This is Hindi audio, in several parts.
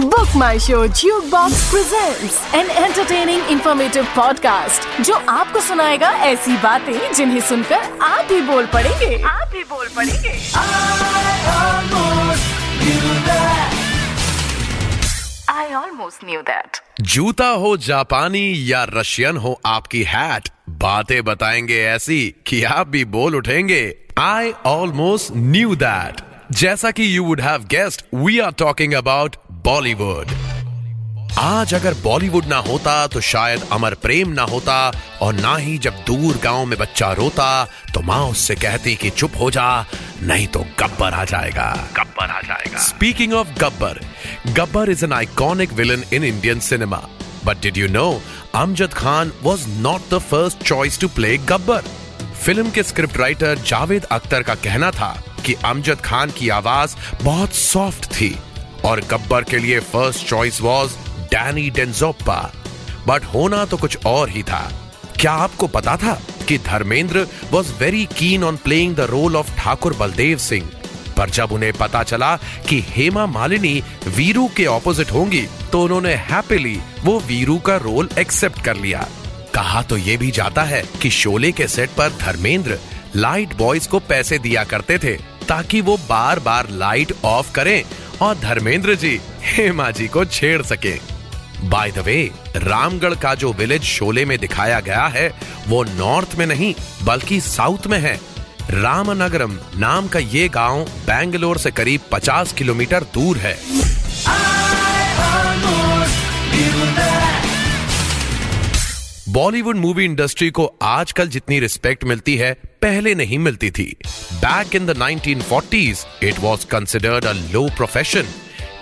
Book show Show box presents an entertaining informative podcast जो आपको सुनाएगा ऐसी बातें जिन्हें सुनकर आप भी बोल पड़ेंगे। आप भी बोल पड़ेंगे। I almost knew that. जूता हो जापानी या रशियन हो आपकी हैट बातें बताएँगे ऐसी कि आप भी बोल उठेंगे। आई ऑलमोस्ट न्यू दैट जैसा कि you would have guessed we are talking about Bollywood आज अगर बॉलीवुड ना होता तो शायद अमर प्रेम ना होता, और ना ही जब दूर गाँव में बच्चा रोता तो माँ उससे कहती कि चुप हो जा, नहीं तो गब्बर आ जाएगा। गब्बर आ जाएगा। Speaking of Gabbar Gabbar is an iconic villain in Indian cinema but did you know Amjad Khan was not the first choice to play Gabbar? Film के स्क्रिप्ट राइटर जावेद अख्तर का कहना था कि अमजद खान की आवाज़ बहुत सॉफ्ट थी। और गब्बर के लिए first choice was Danny Denzongpa but होना तो कुछ और ही था। क्या आपको पता था कि Dharmendra was very keen on playing the role of Thakur Baldev Singh पर जब उन्हें पता चला कि हेमा मालिनी वीरू के ऑपोजिट होंगी तो उन्होंने हैप्पीली वो वीरू का रोल एक्सेप्ट कर लिया। कहा तो ये भी जाता है कि शोले के सेट पर धर्मेंद्र लाइट बॉयज़ को पैसे दिया करते थे, ताकि वो बार बार लाइट ऑफ़ करें और धर्मेंद्र जी हेमा जी को छेड़ सके। बाय द वे रामगढ़ का जो विलेज शोले में दिखाया गया है, वो नॉर्थ में नहीं, बल्कि साउथ में है। रामनगरम नाम का ये गाँव बैंगलोर से करीब 50 किलोमीटर दूर है। बॉलीवुड मूवी इंडस्ट्री को आजकल जितनी रिस्पेक्ट मिलती है, पहले नहीं मिलती थी। Back in the 1940s it was considered a low profession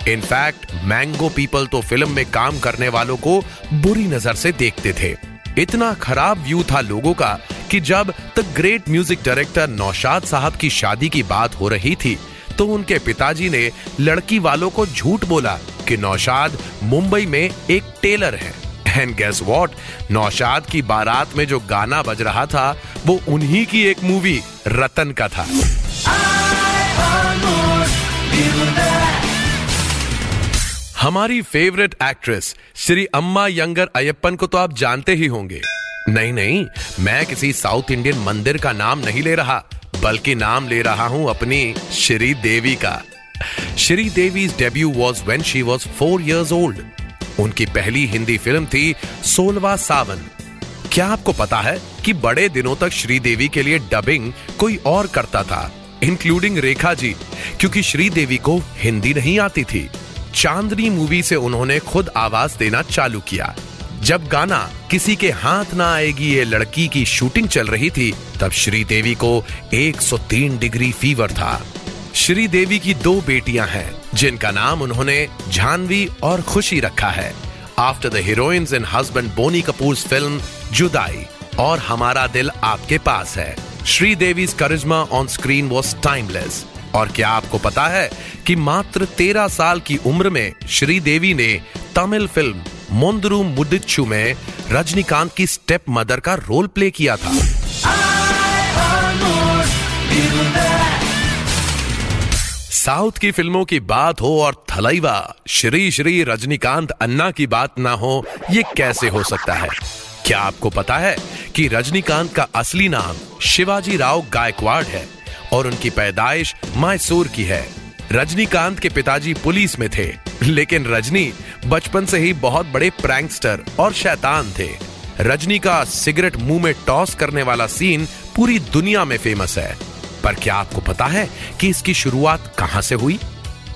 in fact mango people तो फ़िल्म में काम करने वालों को बुरी नज़र से देखते थे। इतना खराब व्यू था लोगों का कि जब the great music director Naushad sahab की शादी की बात हो रही थी तो उनके पिताजी ने लड़की वालों को झूठ बोला कि नौशाद मुंबई में एक टेलर है। एंड गेस व्हाट नौशाद की बारात में जो गाना बज रहा था, वो उन्हीं की एक मूवी रतन का था। हमारी फेवरेट एक्ट्रेस श्री अम्मा यंगर अयप्पन को तो आप जानते ही होंगे। नहीं नहीं, मैं किसी साउथ इंडियन मंदिर का नाम नहीं ले रहा, बल्कि नाम ले रहा हूँ अपनी श्री देवी का। Sridevi debut was when she was four years old उनकी पहली हिंदी फ़िल्म थी सोलवा सावन। क्या आपको पता है कि बड़े दिनों तक श्रीदेवी के लिए डबिंग कोई और करता था इंक्लूडिंग रेखा जी, क्योंकि श्रीदेवी को हिंदी नहीं आती थी। चांदनी मूवी से उन्होंने खुद आवाज़ देना चालू किया। जब गाना किसी के हाथ ना आएगी, ये लड़की की शूटिंग चल रही थी, तब श्रीदेवी को 103 डिग्री फीवर था। श्रीदेवी की दो बेटियाँ हैं, जिनका नाम उन्होंने जानवी और खुशी रखा है। After the heroines in husband Boney Kapoor film Judaai और Hamara Dil Aapke Paas Hai. Sridevi Karishma on screen was timeless और क्या आपको पता है कि मात्र तेरह साल की उम्र में श्रीदेवी ने तमिल फ़िल्म मोंदरू मुडिच्चू में रजनीकांत की स्टेप मदर का रोल प्ले किया था। साउथ की फ़िल्मों की बात हो और थलैवा श्री श्री रजनीकांत अन्ना की बात ना हो, ये कैसे हो सकता है? क्या आपको पता है कि रजनीकांत का असली नाम शिवाजी राव गायकवाड़ है और उनकी पैदाइश मैसूर की है? रजनीकांत के पिताजी पुलिस में थे, लेकिन रजनी बचपन से ही बहुत बड़े प्रैंकस्टर और शैतान थे। रजनी का सिगरेट मुँह में टॉस करने वाला सीन पूरी दुनिया में फ़ेमस है। पर क्या आपको पता है कि इसकी शुरुआत कहाँ से हुई?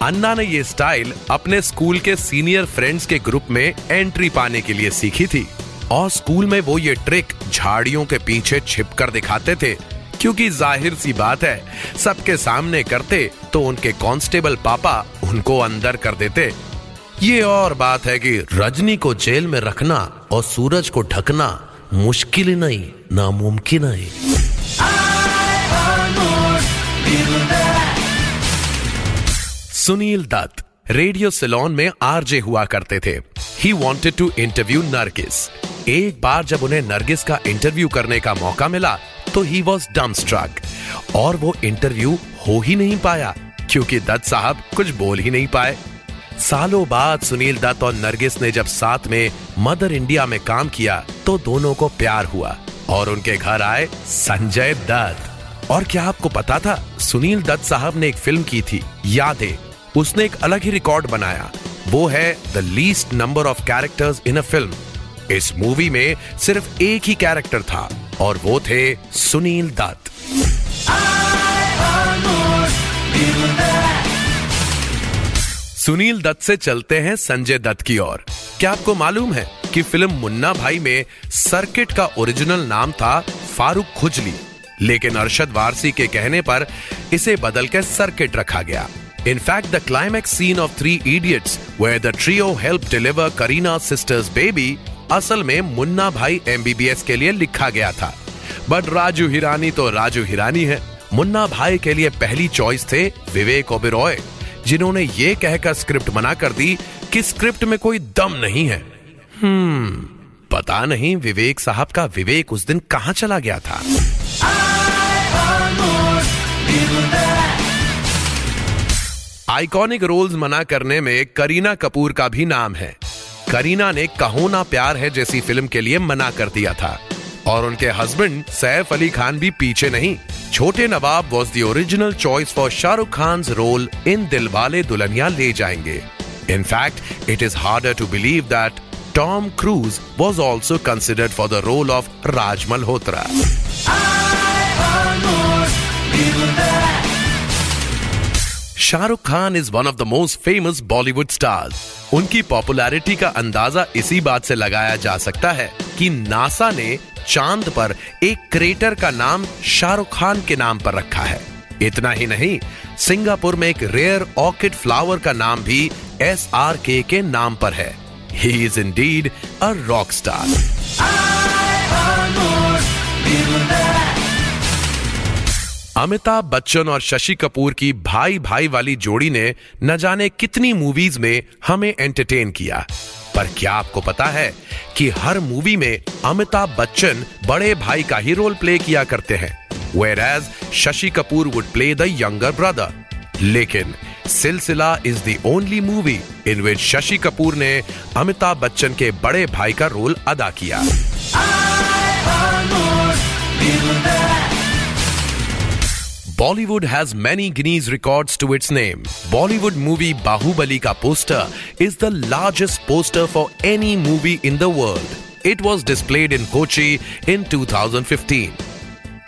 अन्ना ने ये स्टाइल अपने स्कूल के सीनियर फ्रेंड्स के ग्रुप में एंट्री पाने के लिए सीखी थी। और स्कूल में वो ये ट्रिक झाड़ियों के पीछे छिप कर दिखाते थे, क्योंकि ज़ाहिर सी बात है, सबके सामने करते तो उनके कांस्टेबल पापा उनको अंदर कर देते। ये और बात है कि रजनी को जेल में रखना और सूरज को ढकना मुश्किल नहीं, नामुमकिन है। सुनील दत्त, रेडियो सिलोन में आरजे हुआ करते थे। He wanted to interview Nargis एक बार जब उन्हें नरगिस का इंटरव्यू करने का मौका मिला तो ही वॉज़ डम स्ट्रक और वो इंटरव्यू हो ही नहीं पाया, क्योंकि दत्त साहब कुछ बोल ही नहीं पाए। सालों बाद सुनील दत्त और नरगिस ने जब साथ में मदर इंडिया में काम किया तो दोनों को प्यार हुआ। और उनके घर आए संजय दत्त। और क्या आपको पता था, सुनील दत्त साहब ने एक फ़िल्म की थी, यादें। उसने एक अलग ही रिकॉर्ड बनाया। वो है the least number of characters in a film. इस मूवी में सिर्फ़ एक ही कैरेक्टर था, और वो थे सुनील दत्त। सुनील दत्त से चलते हैं संजय दत्त की ओर। क्या आपको मालूम है कि फ़िल्म मुन्ना भाई में सर्किट का ओरिजिनल नाम था फारूक खुजली? लेकिन अरशद वारसी के कहने पर इसे बदल के सर्किट रखा गया। In fact the climax scene of Three Idiots where the trio help deliver Kareena sister's baby असल में मुन्ना भाई एमबीबीएस के लिए लिखा गया था। बट राजू हिरानी तो राजू हिरानी है। मुन्ना भाई के लिए पहली चॉइस थे विवेक ओबेरॉय, जिन्होंने ये कहकर स्क्रिप्ट मना कर दी कि स्क्रिप्ट में कोई दम नहीं है। हम्म पता नहीं विवेक साहब का विवेक उस दिन कहाँ चला गया था। आइकॉनिक रोल्स मना करने में करीना कपूर का भी नाम है। करीना ने कहो ना प्यार है जैसी फ़िल्म के लिए मना कर दिया था। और उनके हस्बैंड सैफ अली खान भी पीछे नहीं। Chhote Nawab was the original choice for Shahrukh Khan role in Dilwale Dulhania Le जाएँगे। In fact it is harder to believe that Tom Cruise was also considered for the role of Raj Malhotra Shahrukh Khan is one of the most famous Bollywood stars उनकी पॉपुलैरिटी का अंदाज़ा इसी बात से लगाया जा सकता है कि नासा ने चाँद पर एक क्रेटर का नाम शाहरुख खान के नाम पर रखा है। इतना ही नहीं, सिंगापुर में एक रेयर ऑर्किड फ्लावर का नाम भी एस आर के नाम पर है। He is indeed a rock star Amitabh Bachchan और शशि कपूर की भाई भाई वाली जोड़ी ने न जाने कितनी मूवीज़ में हमें एंटरटेन किया। पर क्या आपको पता है कि हर मूवी में अमिताभ बच्चन बड़े भाई का ही रोल प्ले किया करते हैं whereas Shashi Kapoor would play the younger brother लेकिन Silsila is the only movie in which Shashi Kapoor ने अमिताभ बच्चन के बड़े भाई का रोल अदा किया। Bollywood has many Guinness records to its name. Bollywood movie Bahubali ka poster is the largest poster for any movie in the world. It was displayed in Kochi in 2015.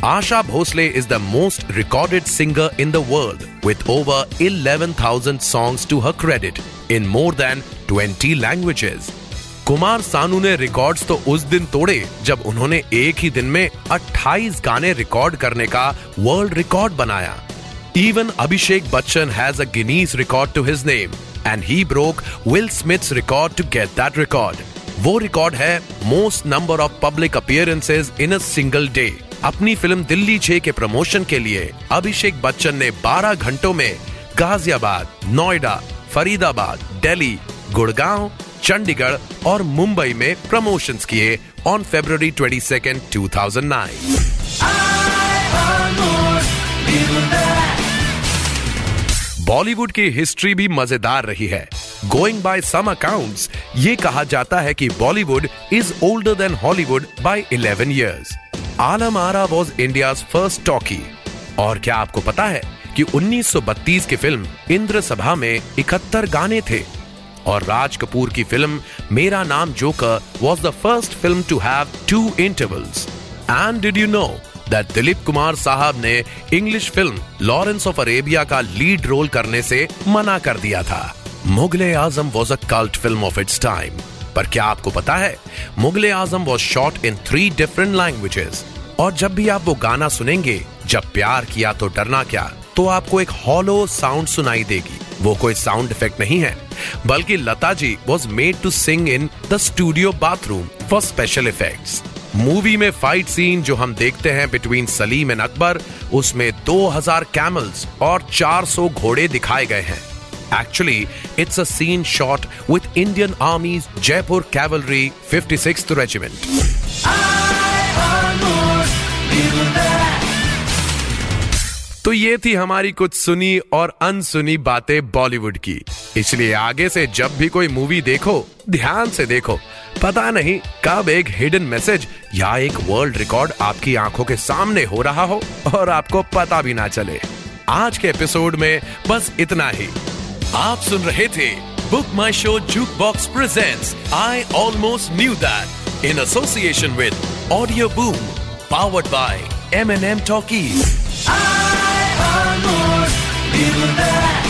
Asha Bhosle is the most recorded singer in the world with over 11,000 songs to her credit in more than 20 languages. Kumar Sanu ने रिकॉर्ड्स तो उस दिन तोड़े, जब उन्होंने एक ही दिन में 28 गाने रिकॉर्ड करने का वर्ल्ड रिकॉर्ड बनाया। Even Abhishek Bachchan has a Guinness record to his name and he broke Will Smith's record to get that record वो रिकॉर्ड है most number of public appearances in a single day अपनी फ़िल्म दिल्ली छे के प्रमोशन के लिए अभिषेक बच्चन ने 12 घंटों में गाजियाबाद, नोएडा, फरीदाबाद, दिल्ली, गुड़गांव चंडीगढ़ और मुंबई में प्रमोशंस किए on February twenty second two thousand nine Bollywood की हिस्ट्री भी मज़ेदार रही है. गोइंग बाय सम अकाउंट्स ये कहा जाता है कि Bollywood is older than Hollywood by 11 years Alam Ara was India first talkie और क्या आपको पता है कि 1932 की फ़िल्म इंद्र सभा में इकहत्तर गाने थे? और राज कपूर की film Mera Naam joker was the first film to have two intervals and did you know that Dilip Kumar sahab ने English film Lawrence of Arabia का लीड रोल करने से मना कर दिया था। Mughal-e Azam was a cult film of its time पर क्या आपको पता है, Mughal-e Azam was shot in three different languages और जब भी आप वो गाना सुनेंगे, जब प्यार किया तो डरना क्या तो आपको एक हॉलो साउंड सुनाई देगी। वो कोई साउंड इफ़ेक्ट नहीं है। बल्कि Lata ji was made to sing in the studio bathroom for special effects movie में फाइट सीन जो हम देखते हैं बिटवीन सलीम एंड अकबर उसमें 2000 कैमल्स और 400 घोड़े दिखाए गए हैं। Actually, it's a scene shot with Indian Army's Jaipur Cavalry 56th Regiment. तो ये थी हमारी कुछ सुनी और अनसुनी बातें बॉलीवुड की। इसलिए आगे से जब भी कोई मूवी देखो, ध्यान से देखो। पता नहीं कब एक हिडन मैसेज या एक वर्ल्ड रिकॉर्ड आपकी आँखों के सामने हो रहा हो और आपको पता भी ना चले। आज के एपिसोड में बस इतना ही। आप सुन रहे थे book my show jukebox presents I almost knew that in association with audio boom powered by M N M talkies feeling that